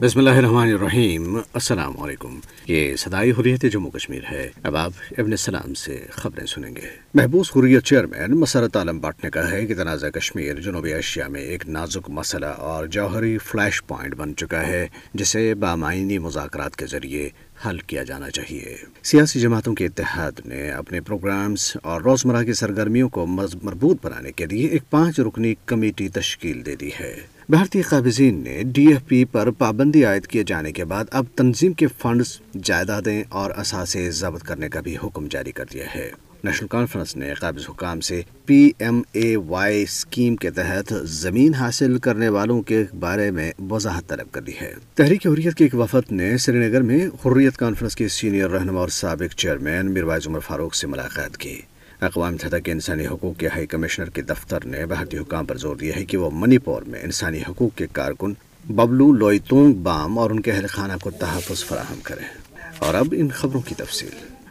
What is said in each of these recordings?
بسم اللہ الرحمن الرحیم۔ السلام علیکم۔ یہ صدائی حریت جموں کشمیر ہے۔ اب آپ ابن السلام سے خبریں سنیں گے۔ محبوس حریت چیئرمین مسرت عالم بٹ نے کہا ہے کہ تنازع کشمیر جنوبی ایشیا میں ایک نازک مسئلہ اور جوہری فلیش پوائنٹ بن چکا ہے، جسے بامعنی مذاکرات کے ذریعے حل کیا جانا چاہیے۔ سیاسی جماعتوں کے اتحاد نے اپنے پروگرامز اور روزمرہ کی سرگرمیوں کو مربوط بنانے کے لیے ایک پانچ رکنی کمیٹی تشکیل دے دی ہے۔ بھارتی قابضین نے ڈی ایف پی پر پابندی عائد کیے جانے کے بعد اب تنظیم کے فنڈز، جائیدادیں اور اثاثے ضبط کرنے کا بھی حکم جاری کر دیا ہے۔ نیشنل کانفرنس نے قابض حکام سے P M A Y scheme کے تحت زمین حاصل کرنے والوں کے بارے میں وضاحت طلب کر دی ہے۔ تحریک حریت کے ایک وفد نے سری نگر میں حریت کانفرنس کے سینئر رہنما اور سابق چیئرمین میروائز عمر فاروق سے ملاقات کی۔ اقوام متحدہ کے انسانی حقوق کے ہائی کمشنر کے دفتر نے بھارتی حکام پر زور دیا ہے کہ وہ منی پور میں انسانی حقوق کے کارکن ببلو لوئتونگ بام اور ان کے اہل خانہ کو تحفظ فراہم کریں۔ اور اب ان خبروں کی تفصیل۔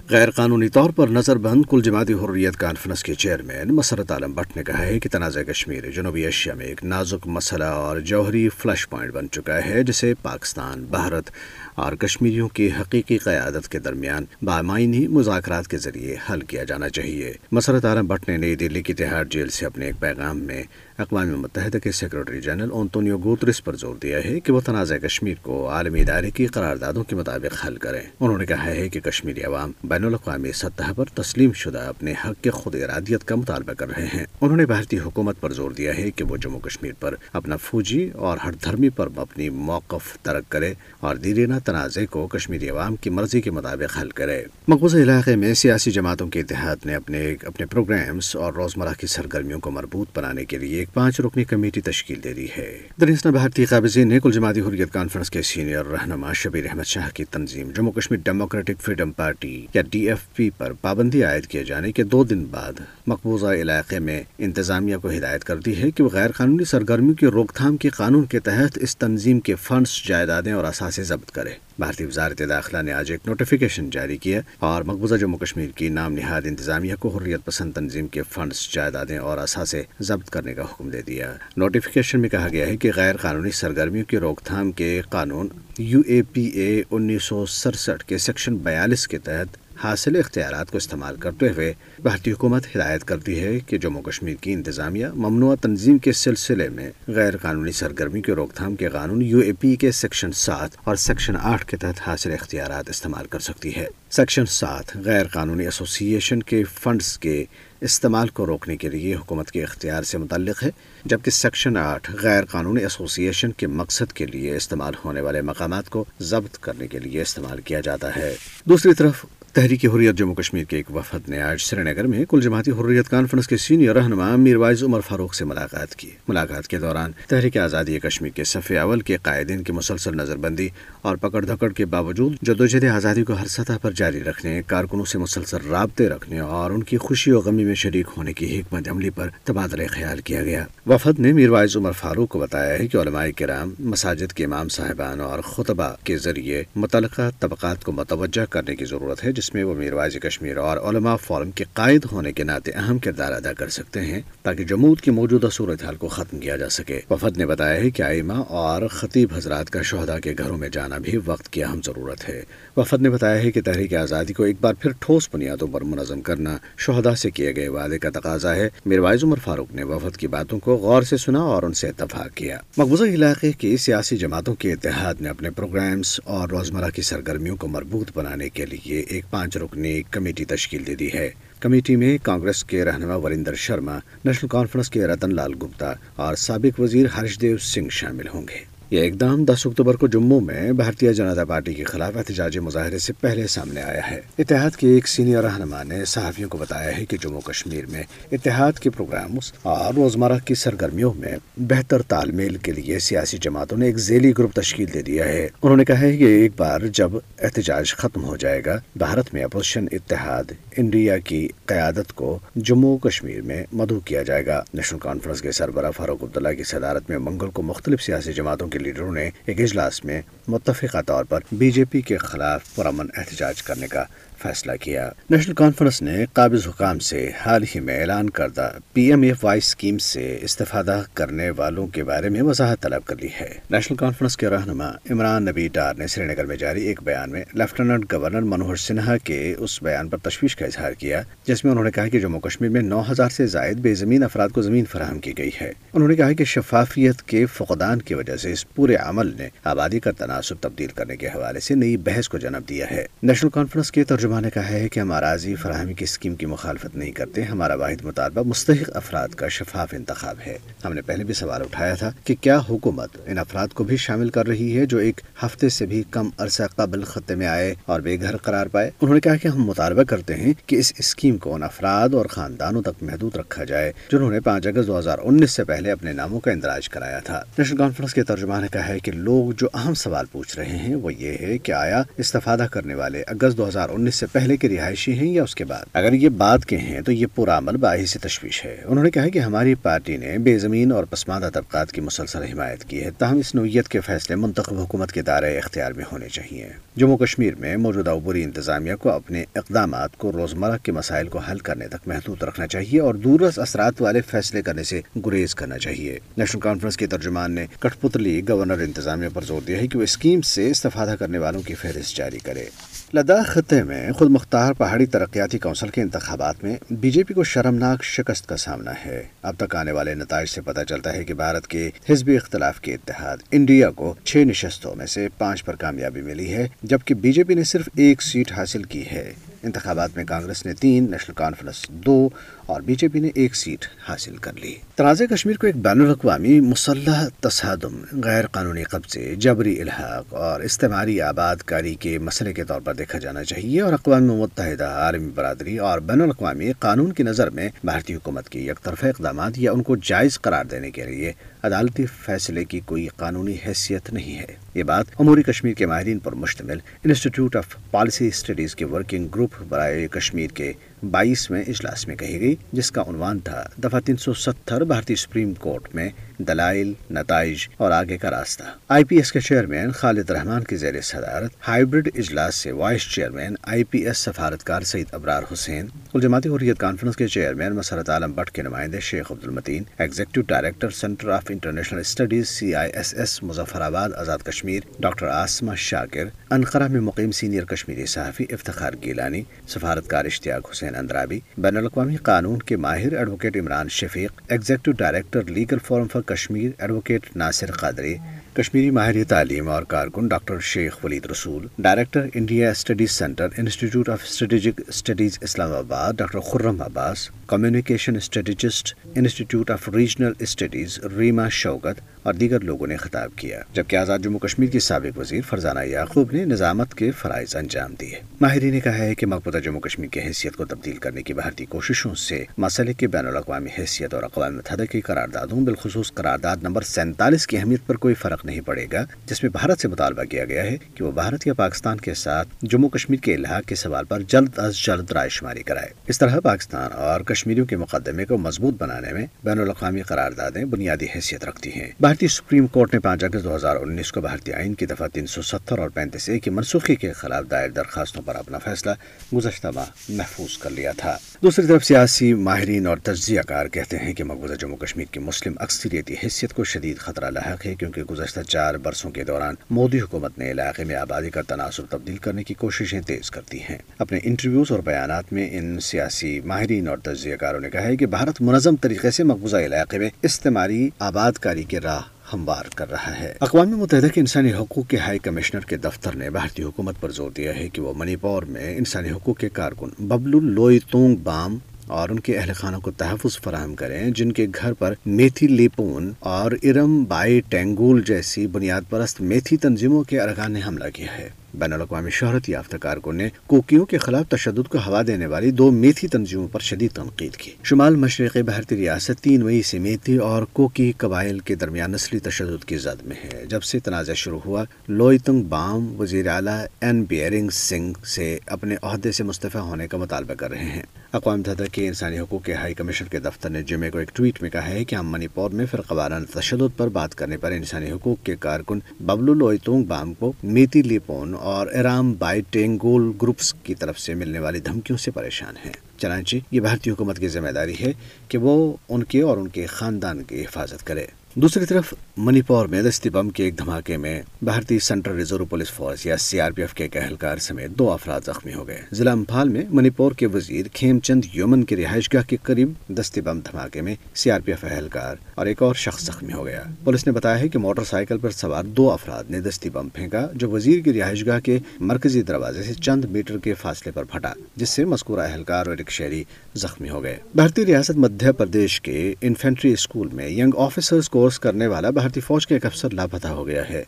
غیر قانونی طور پر نظر بند کل جماعتی حریت کانفرنس کے چیئرمین مسرت عالم بٹ نے کہا ہے کہ تنازع کشمیر جنوبی ایشیا میں ایک نازک مسئلہ اور جوہری فلش پوائنٹ بن چکا ہے جسے پاکستان، بھارت اور کشمیریوں کی حقیقی قیادت کے درمیان بامعنی مذاکرات کے ذریعے حل کیا جانا چاہیے۔ مسرت عالم بٹ نے نئی دلی کی تہاڑ جیل سے اپنے ایک پیغام میں اقوام متحدہ کے سیکرٹری جنرل اونتونیو گوترس پر زور دیا ہے کہ وہ تنازع کشمیر کو عالمی ادارے کی قراردادوں کے مطابق حل کریں۔ انہوں نے کہا ہے کہ کشمیری عوام بین الاقوامی سطح پر تسلیم شدہ اپنے حق کے خود ارادیت کا مطالبہ کر رہے ہیں۔ انہوں نے بھارتی حکومت پر زور دیا ہے کہ وہ جموں کشمیر پر اپنا فوجی اور ہر دھرمی پر اپنی موقف ترک کرے اور دیرینہ تنازع کو کشمیری عوام کی مرضی کے مطابق حل کرے۔ مقبوضہ علاقے میں سیاسی جماعتوں کے اتحاد نے اپنے اپنے پروگرامز اور روزمرہ کی سرگرمیوں کو مربوط بنانے کے لیے ایک پانچ رکنی کمیٹی تشکیل دے دی ہے۔ دریاسنا بھارتی قابضین نے کل جماعتی حریت کانفرنس کے سینئر رہنما شبیر احمد شاہ کی تنظیم Jammu Kashmir democratic freedom party یا ڈی ایف پی پر پابندی عائد کیے جانے کے دو دن بعد مقبوضہ علاقے میں انتظامیہ کو ہدایت کر دی ہے کہ وہ غیر قانونی سرگرمیوں کی روک تھام کے قانون کے تحت اس تنظیم کے فنڈز، جائیدادیں اور اثاثے ضبط کرے۔ بھارتی وزارت داخلہ نے آج ایک نوٹیفیکیشن جاری کیا اور مقبوضہ جموں کشمیر کی نام نہاد انتظامیہ کو حریت پسند تنظیم کے فنڈز، جائیدادیں اور اثاثے ضبط کرنے کا حکم دے دیا۔ نوٹیفیکیشن میں کہا گیا ہے کہ غیر قانونی سرگرمیوں کی روک تھام کے قانون یو اے پی اے انیس سو سڑسٹھ کے سیکشن بیالیس کے تحت حاصل اختیارات کو استعمال کرتے ہوئے بھارتی حکومت ہدایت کرتی ہے کہ جموں کشمیر کی انتظامیہ ممنوع تنظیم کے سلسلے میں غیر قانونی سرگرمی کی روک تھام کے قانون یو اے پی کے سیکشن سات اور سیکشن آٹھ کے تحت حاصل اختیارات استعمال کر سکتی ہے۔ سیکشن سات غیر قانونی ایسوسی ایشن کے فنڈز کے استعمال کو روکنے کے لیے حکومت کے اختیار سے متعلق ہے، جبکہ سیکشن آٹھ غیر قانونی ایسوسی ایشن کے مقصد کے لیے استعمال ہونے والے مقامات کو ضبط کرنے کے لیے استعمال کیا جاتا ہے۔ دوسری طرف تحریک حریت جموں کشمیر کے ایک وفد نے آج سری نگر میں کل جماعتی حریت کانفرنس کے سینئر رہنما میروائز عمر فاروق سے ملاقات کی۔ ملاقات کے دوران تحریک آزادی کشمیر کے صفحے اول کے قائدین کی مسلسل نظر بندی اور پکڑ دھکڑ کے باوجود جدوجہد آزادی کو ہر سطح پر جاری رکھنے، کارکنوں سے مسلسل رابطے رکھنے اور ان کی خوشی و غمی میں شریک ہونے کی حکمت عملی پر تبادلہ خیال کیا گیا۔ وفد نے میروائز عمر فاروق کو بتایا ہے کہ علماء کرام، مساجد کے امام صاحبان اور خطبہ کے ذریعے متعلقہ طبقات کو متوجہ کرنے کی ضرورت ہے، جس میں وہ میرواز کشمیر اور علماء فورم کے قائد ہونے کے ناطے اہم کردار ادا کر سکتے ہیں تاکہ جمود کی موجودہ صورتحال کو ختم کیا جا سکے۔ وفد نے بتایا ہے کہ آئمہ اور خطیب حضرات کا شہدا کے گھروں میں جانا بھی وقت کی اہم ضرورت ہے۔ وفد نے بتایا ہے کہ تحریک آزادی کو ایک بار پھر ٹھوس بنیادوں پر منظم کرنا شہدا سے کیے گئے وعدے کا تقاضا ہے۔ میروائز عمر فاروق نے وفد کی باتوں کو غور سے سنا اور ان سے اتفاق کیا۔ مقبوضہ علاقے کی سیاسی جماعتوں کے اتحاد نے اپنے پروگرامز اور روزمرہ کی سرگرمیوں کو مربوط بنانے کے لیے ایک پانچ رکنی کمیٹی تشکیل دے دی ہے۔ کمیٹی میں کانگریس کے رہنما وریندر شرما، نیشنل کانفرنس کے رتن لال گپتا اور سابق وزیر ہرش دیو سنگھ شامل ہوں گے۔ یہ اقدام دس اکتوبر کو جموں میں بھارتیہ جنتا پارٹی کے خلاف احتجاجی مظاہرے سے پہلے سامنے آیا ہے۔ اتحاد کے ایک سینئر رہنما نے صحافیوں کو بتایا ہے کہ جموں کشمیر میں اتحاد کے پروگرامز اور روزمرہ کی سرگرمیوں میں بہتر تال میل کے لیے سیاسی جماعتوں نے ایک ذیلی گروپ تشکیل دے دیا ہے۔ انہوں نے کہا ہے کہ ایک بار جب احتجاج ختم ہو جائے گا، بھارت میں اپوزیشن اتحاد انڈیا کی قیادت کو جموں کشمیر میں مدعو کیا جائے گا۔ نیشنل کانفرنس کے سربراہ فاروق عبداللہ کی صدارت میں منگل کو مختلف سیاسی جماعتوں کے لیڈروں نے ایک اجلاس میں متفقہ طور پر بی جے پی کے خلاف پرامن احتجاج کرنے کا فیصلہ کیا۔ نیشنل کانفرنس نے قابض حکام سے حال ہی میں اعلان کردہ P M F Y scheme سے استفادہ کرنے والوں کے بارے میں وضاحت طلب کر لی ہے۔ نیشنل کانفرنس کے رہنما عمران نبی ڈار نے سری نگر میں جاری ایک بیان میں لیفٹیننٹ گورنر منوہر سنہا کے اس بیان پر تشویش کا اظہار کیا، جس میں انہوں نے کہا کہ جموں کشمیر میں نو ہزار سے زائد بے زمین افراد کو زمین فراہم کی گئی ہے۔ انہوں نے کہا کہ شفافیت کے فقدان کی وجہ سے اس پورے عمل نے آبادی کا تناسب تبدیل کرنے کے حوالے سے نئی بحث کو جنم دیا ہے۔ نیشنل کانفرنس کے ترجمہ نے کہا ہے کہ ہم اراضی فراہمی کی اسکیم کی مخالفت نہیں کرتے، ہمارا واحد مطالبہ مستحق افراد کا شفاف انتخاب ہے۔ ہم نے پہلے بھی سوال اٹھایا تھا کہ کیا حکومت ان افراد کو بھی شامل کر رہی ہے جو ایک ہفتے سے بھی کم عرصہ قبل خطے میں آئے اور بے گھر قرار پائے؟ انہوں نے کہا کہ ہم مطالبہ کرتے ہیں کہ اس اسکیم کو ان افراد اور خاندانوں تک محدود رکھا جائے، جنہوں نے پانچ اگست دو ہزار انیس سے پہلے اپنے ناموں کا اندراج کرایا تھا۔ نیشنل کانفرنس کے ترجمان نے کہا ہے کہ لوگ جو اہم سوال پوچھ رہے ہیں وہ یہ ہے کہ آیا استفادہ کرنے والے اگست دو ہزار انیس سے پہلے کی رہائشی ہیں یا اس کے بعد؟ اگر یہ بات کے ہیں تو یہ پورا عمل باعث تشویش ہے۔ انہوں نے کہا کہ ہماری پارٹی نے بے زمین اور پسماندہ طبقات کی مسلسل حمایت کی ہے تاہم اس نوعیت کے فیصلے منتخب حکومت کے دائرۂ اختیار میں ہونے چاہیے جموں کشمیر میں موجودہ عبوری انتظامیہ کو اپنے اقدامات کو روزمرہ کے مسائل کو حل کرنے تک محدود رکھنا چاہیے اور دورس اثرات والے فیصلے کرنے سے گریز کرنا چاہیے نیشنل کانفرنس کے ترجمان نے کٹ پتلی گورنر انتظامیہ پر زور دیا ہے کہ وہ اسکیم سے استفادہ کرنے والوں کی فہرست جاری کرے۔ لداخ خطے میں خود مختار پہاڑی ترقیاتی کونسل کے انتخابات میں بی جے پی کو شرمناک شکست کا سامنا ہے۔ اب تک آنے والے نتائج سے پتہ چلتا ہے کہ بھارت کے حزبی اختلاف کے اتحاد انڈیا کو چھ نشستوں میں سے پانچ پر کامیابی ملی ہے، جبکہ بی جے پی نے صرف ایک سیٹ حاصل کی ہے۔ انتخابات میں کانگریس نے تین، نیشنل کانفرنس دو اور بی جے پی نے ایک سیٹ حاصل کر لی۔ تنازع کشمیر کو ایک بین الاقوامی مسلح تصادم، غیر قانونی قبضے، جبری الحاق اور استعماری آباد کاری کے مسئلے کے طور پر دیکھا جانا چاہیے اور اقوام متحدہ، عالمی برادری اور بین الاقوامی قانون کی نظر میں بھارتی حکومت کی یک طرفہ اقدامات یا ان کو جائز قرار دینے کے لیے عدالتی فیصلے کی کوئی قانونی حیثیت نہیں ہے۔ یہ بات عموری کشمیر کے ماہرین پر مشتمل انسٹیٹیوٹ آف پالیسی اسٹڈیز کے ورکنگ گروپ برائے کشمیر کے بائیسویں اجلاس میں کہی گئی، جس کا عنوان تھا، دفعہ تین سو ستر بھارتی سپریم کورٹ میں دلائل، نتائج اور آگے کا راستہ۔ آئی پی ایس کے چیئرمین خالد رحمان کی زیر صدارت ہائیبرڈ اجلاس سے vice chairman I P S سفارتکار Saeed Abrar Hussain, الجماعتی حریت کانفرنس کے چیئرمین مسرت عالم بٹ کے نمائندے Sheikh Abdul Mateen executive director centre of international studies C I S S Muzaffarabad, Azad Kashmir, doctor Asma Shakir, Ankara میں مقیم سینئر کشمیری صحافی افتخار گیلانی، سفارتکار اشتیاق حسین اندرابی، بین الاقوامی قانون کے ماہر advocate Imran Shafiq, executive director legal forum for Kashmir advocate Nasir Qadri Kashmiri ماہر تعلیم اور کارکن doctor Sheikh Waleed Rasool, director India studies centre, institute of strategic studies Islamabad, doctor Khurram Abbas, communication strategist, institute of regional studies Reema Shaukat اور دیگر لوگوں نے خطاب کیا، جبکہ آزاد جموں کشمیر کی سابق وزیر فرزانہ یعقوب نے نظامت کے فرائض انجام دیے۔ ماہرین نے کہا ہے کہ مقبوضہ جموں کشمیر کی حیثیت کو تبدیل کرنے کی بھارتی کوششوں سے مسئلے کی بین الاقوامی حیثیت اور اقوام متحدہ کی قراردادوں، بالخصوص قرارداد نمبر سینتالیس کی اہمیت پر کوئی فرق نہیں پڑے گا، جس میں بھارت سے مطالبہ کیا گیا ہے کہ وہ بھارت یا پاکستان کے ساتھ جموں کشمیر کے الحاق کے سوال پر جلد از جلد رائے شماری کرائے۔ اس طرح پاکستان اور کشمیریوں کے مقدمے کو مضبوط بنانے میں بین الاقوامی قراردادیں بنیادی حیثیت رکھتی ہیں۔ بھارتی سپریم کورٹ نے پانچ اگست دو ہزار انیس کو بھارتی آئین کی دفعہ تین سو ستر اور پینتیس اے کی منسوخی کے خلاف دائر درخواستوں پر اپنا فیصلہ گزشتہ ماہ محفوظ کر لیا تھا۔ دوسری طرف سیاسی ماہرین اور تجزیہ کار کہتے ہیں کہ مقبوضہ جموں کشمیر کی مسلم اکثریتی حیثیت کو شدید خطرہ لاحق ہے کیونکہ گزشتہ چار برسوں کے دوران مودی حکومت نے علاقے میں آبادی کا تناسب تبدیل کرنے کی کوششیں تیز کرتی ہیں۔ اپنے انٹرویوز اور بیانات میں ان سیاسی ماہرین اور تجزیہ کاروں نے کہا ہے کہ بھارت منظم طریقے سے مقبوضہ علاقے میں استعماری آباد کاری کے راہ ہموار کر رہا ہے۔ اقوام متحدہ کے انسانی حقوق کے ہائی کمشنر کے دفتر نے بھارتی حکومت پر زور دیا ہے کہ وہ منی پور میں انسانی حقوق کے کارکن ببلو لوئی تونگ بام اور ان کے اہل خانوں کو تحفظ فراہم کریں، جن کے گھر پر میتھی لیپون اور ارم بائی ٹینگول جیسی بنیاد پرست میتھی تنظیموں کے ارکان نے حملہ کیا ہے۔ بین الاقوامی شہرت یافتہ کارکن نے کوکیوں کے خلاف تشدد کو ہوا دینے والی دو میتھی تنظیموں پر شدید تنقید کی۔ شمال مشرقی بھارتی ریاست تین مئی سے میتھی اور کوکی قبائل کے درمیان نسلی تشدد کی زد میں ہے، جب سے تنازع شروع ہوا لوئتنگ بام وزیر اعلیٰ این بیئرنگ سنگھ سے اپنے عہدے سے مستعفی ہونے کا مطالبہ کر رہے ہیں۔ اقوام متحدہ کے انسانی حقوق کے ہائی کمیشن کے دفتر نے جمعے کو ایک ٹویٹ میں کہا ہے کہ ہم منی پور میں فرقوارانہ تشدد پر بات کرنے پر انسانی حقوق کے کارکن ببلو لوئتونگ بام کو میتی لیپون اور ایرام بائی ٹینگول گروپس کی طرف سے ملنے والی دھمکیوں سے پریشان ہیں۔ چنانچہ یہ بھارتی حکومت کی ذمہ داری ہے کہ وہ ان کے اور ان کے خاندان کی حفاظت کرے۔ دوسری طرف، منی پور میں دستی بم کے ایک دھماکے میں بھارتی سینٹرل ریزرو پولیس فورس یا سی آر پی ایف کے ایک اہلکار سمیت دو افراد زخمی ہو گئے۔ ضلع امپھال میں منی پور کے وزیر کھیم چند یومن کی رہائش گاہ کے قریب دستی بم دھماکے میں سی آر پی ایف اہلکار اور ایک اور شخص زخمی ہو گیا۔ پولیس نے بتایا ہے کہ موٹر سائیکل پر سوار دو افراد نے دستی بم پھینکا، جو وزیر کی رہائش گاہ کے مرکزی دروازے سے چند میٹر کے فاصلے پر پھٹا، جس سے مذکورہ اہلکار اور ایک شہری زخمی ہو گئے۔ بھارتی ریاست مدھیہ پردیش کے انفینٹری اسکول میں ینگ آفیسرز کورس کرنے والا بھارتی فوج کے ایک افسر لاپتہ ہو گیا ہے۔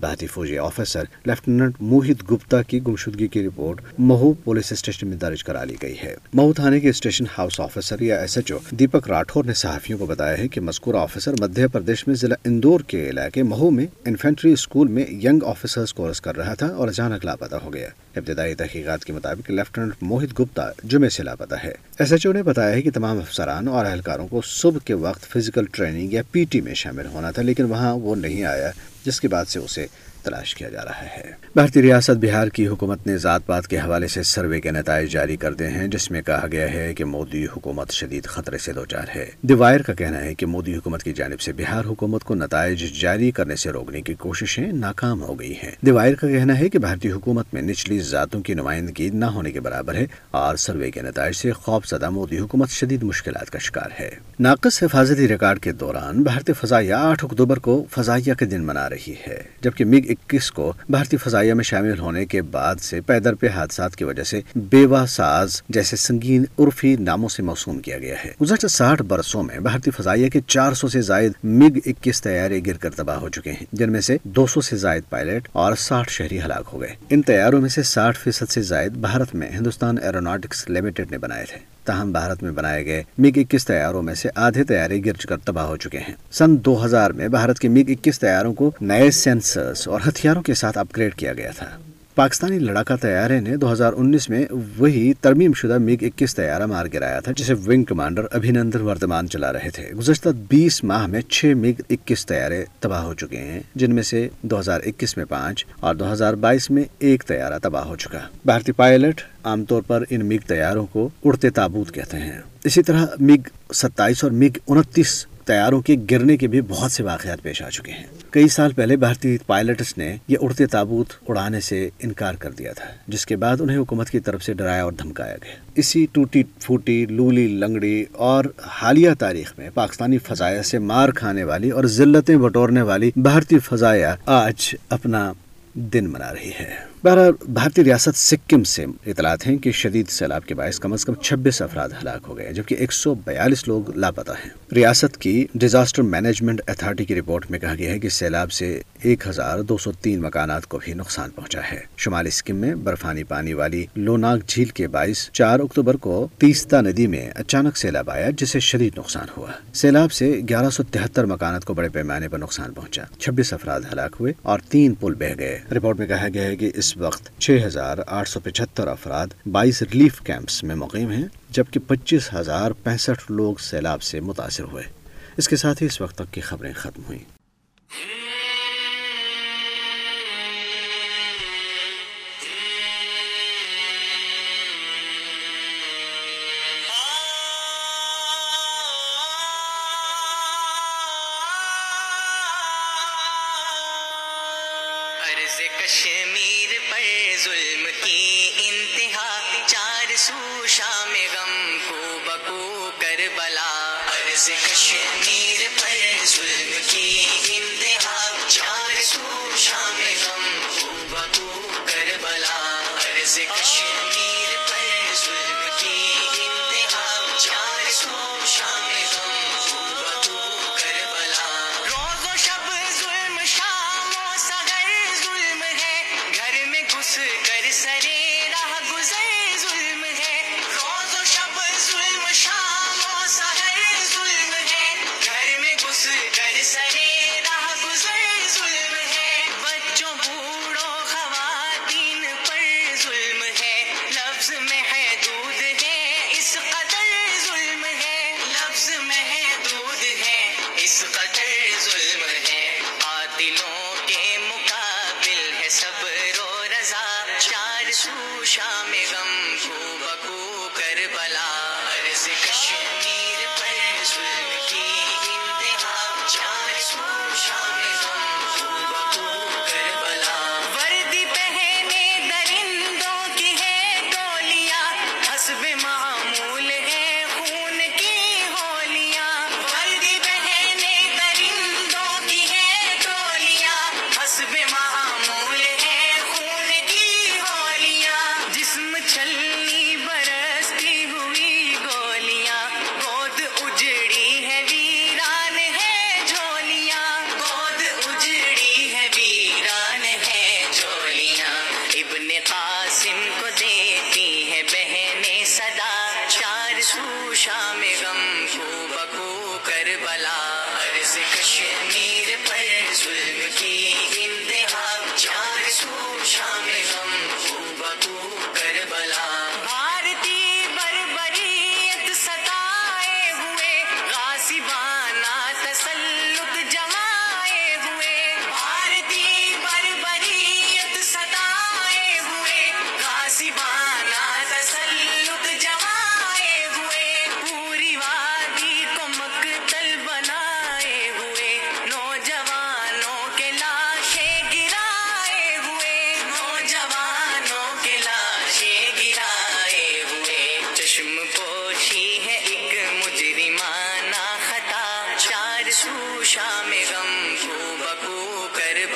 بھارتی فوجی آفیسر لیفٹیننٹ موہت گپتا کی گمشدگی کی رپورٹ مہو پولیس اسٹیشن میں درج کرا لی گئی ہے۔ مہو تھانے کے اسٹیشن ہاؤس آفیسر یا S H O Deepak Rathore نے صحافیوں کو بتایا ہے کہ مذکور آفیسر مدھیہ پردیش میں ضلع اندور کے علاقے مہو میں انفینٹری اسکول میں ینگ آفیسرز کورس کر رہا تھا اور اچانک لاپتہ ہو گیا۔ ابتدائی تحقیقات کے مطابق لیفٹیننٹ موہت گپتا جمعے سے لاپتہ ہے۔ ایس ایچ او نے بتایا ہے کہ تمام افسران اور اہلکاروں کو صبح کے وقت فزیکل ٹریننگ یا پی ٹی میں شامل ہونا تھا، لیکن وہاں وہ نہیں آیا، جس کے بعد سے اسے تلاش کیا جا رہا ہے۔ بھارتی ریاست بہار کی حکومت نے ذات پات کے حوالے سے سروے کے نتائج جاری کر دے ہیں، جس میں کہا گیا ہے کہ مودی حکومت شدید خطرے سے دوچار ہے۔ دیوائر کا کہنا ہے کہ مودی حکومت کی جانب سے بہار حکومت کو نتائج جاری کرنے سے روکنے کی کوششیں ناکام ہو گئی ہیں۔ دیوائر کا کہنا ہے کہ بھارتی حکومت میں نچلی ذاتوں کی نمائندگی نہ ہونے کے برابر ہے اور سروے کے نتائج سے خوف زدہ مودی حکومت شدید مشکلات کا شکار ہے۔ ناقص حفاظتی ریکارڈ کے دوران بھارتی فضائیہ آٹھ اکتوبر کو فضائیہ کے دن منا رہی ہے، جبکہ مگ اکیس کو بھارتی فضائیہ میں شامل ہونے کے بعد سے پیدر پہ حادثات کی وجہ سے بیوہ ساز جیسے سنگین عرفی ناموں سے موسوم کیا گیا ہے۔ گزشتہ ساٹھ برسوں میں بھارتی فضائیہ کے چار سو سے زائد مگ اکیس طیارے گر کر تباہ ہو چکے ہیں، جن میں سے دو سو سے زائد پائلٹ اور ساٹھ شہری ہلاک ہو گئے۔ ان طیاروں میں سے ساٹھ فیصد سے زائد بھارت میں ہندوستان ایروناٹکس لمیٹڈ نے بنائے تھے۔ تاہم بھارت میں بنائے گئے میگ اکیس طیاروں میں سے آدھے طیارے گر کر تباہ ہو چکے ہیں۔ سن دو ہزار میں بھارت کے میگ اکیس طیاروں کو نئے سینسرز اور ہتھیاروں کے ساتھ اپ گریڈ کیا گیا تھا۔ پاکستانی لڑاکا طیارے نے دو ہزار انیس میں وہی ترمیم شدہ میگ اکیس طیارہ مار گرایا تھا، جسے ونگ کمانڈر ابھینندر وردمان چلا رہے تھے۔ گزشتہ بیس ماہ میں چھ میگ اکیس طیارے تباہ ہو چکے ہیں، جن میں سے دو ہزار اکیس میں پانچ اور دو ہزار بائیس میں ایک طیارہ تباہ ہو چکا۔ بھارتی پائلٹ عام طور پر ان میگ طیاروں کو اڑتے تابوت کہتے ہیں۔ اسی طرح میگ ستائیس اور میگ انتیس طیاروں کے گرنے کے بھی بہت سے واقعات پیش آ چکے ہیں۔ کئی سال پہلے بھارتی پائلٹس نے یہ اڑتے تابوت اڑانے سے انکار کر دیا تھا، جس کے بعد انہیں حکومت کی طرف سے ڈرایا اور دھمکایا گیا۔ اسی ٹوٹی پھوٹی، لولی لنگڑی اور حالیہ تاریخ میں پاکستانی فضائیہ سے مار کھانے والی اور ذلتیں بٹورنے والی بھارتی فضائیہ آج اپنا دن منا رہی ہے۔ بہرحال، بھارتی ریاست سکم سے اطلاعات ہیں کہ شدید سیلاب کے باعث کم از کم چھبیس افراد ہلاک ہو گئے جبکہ ایک سو بیالیس لوگ لاپتہ ہیں۔ ریاست کی ڈیزاسٹر مینجمنٹ اتھارٹی کی رپورٹ میں کہا گیا ہے کہ سیلاب سے ایک ہزار دو سو تین مکانات کو بھی نقصان پہنچا ہے۔ شمالی سکم میں برفانی پانی والی لوناک جھیل کے باعث چار اکتوبر کو تیستا ندی میں اچانک سیلاب آیا، جس سے شدید نقصان ہوا۔ سیلاب سے گیارہ سو تہتر مکانات کو بڑے پیمانے پر نقصان پہنچا۔ چھبیس افراد ہلاک ہوئے اور تین پل بہ گئے۔ رپورٹ میں کہا گیا ہے کہ اس وقت چھ ہزار آٹھ سو پچہتر افراد بائیس ریلیف کیمپس میں مقیم ہیں، جبکہ پچیس ہزار پینسٹھ لوگ سیلاب سے متاثر ہوئے۔ اس کے ساتھ ہی اس وقت تک کی خبریں ختم ہوئیں۔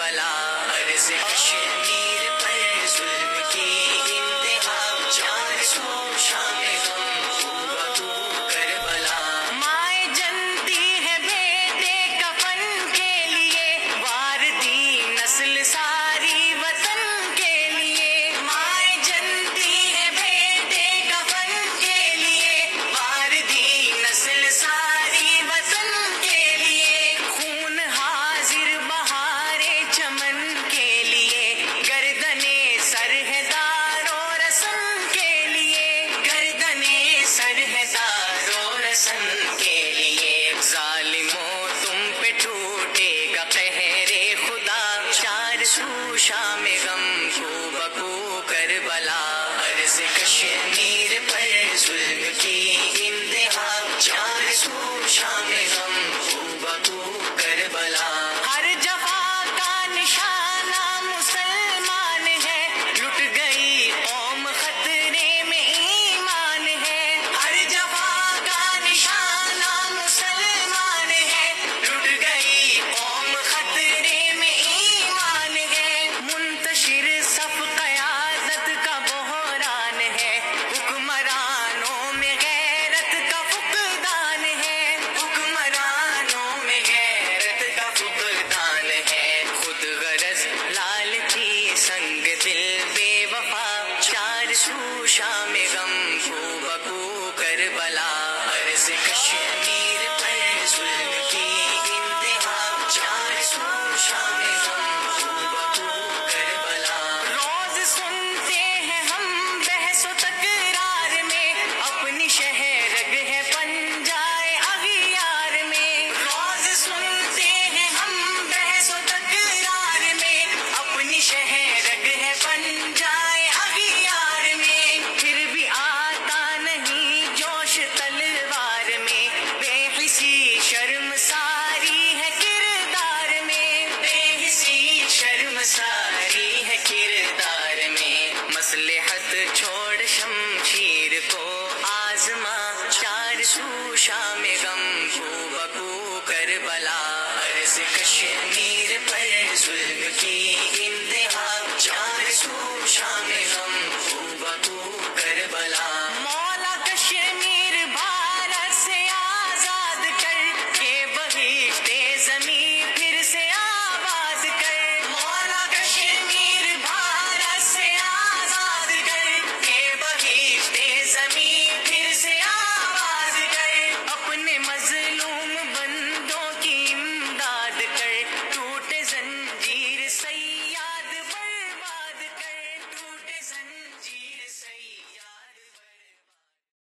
بلا شام غم کی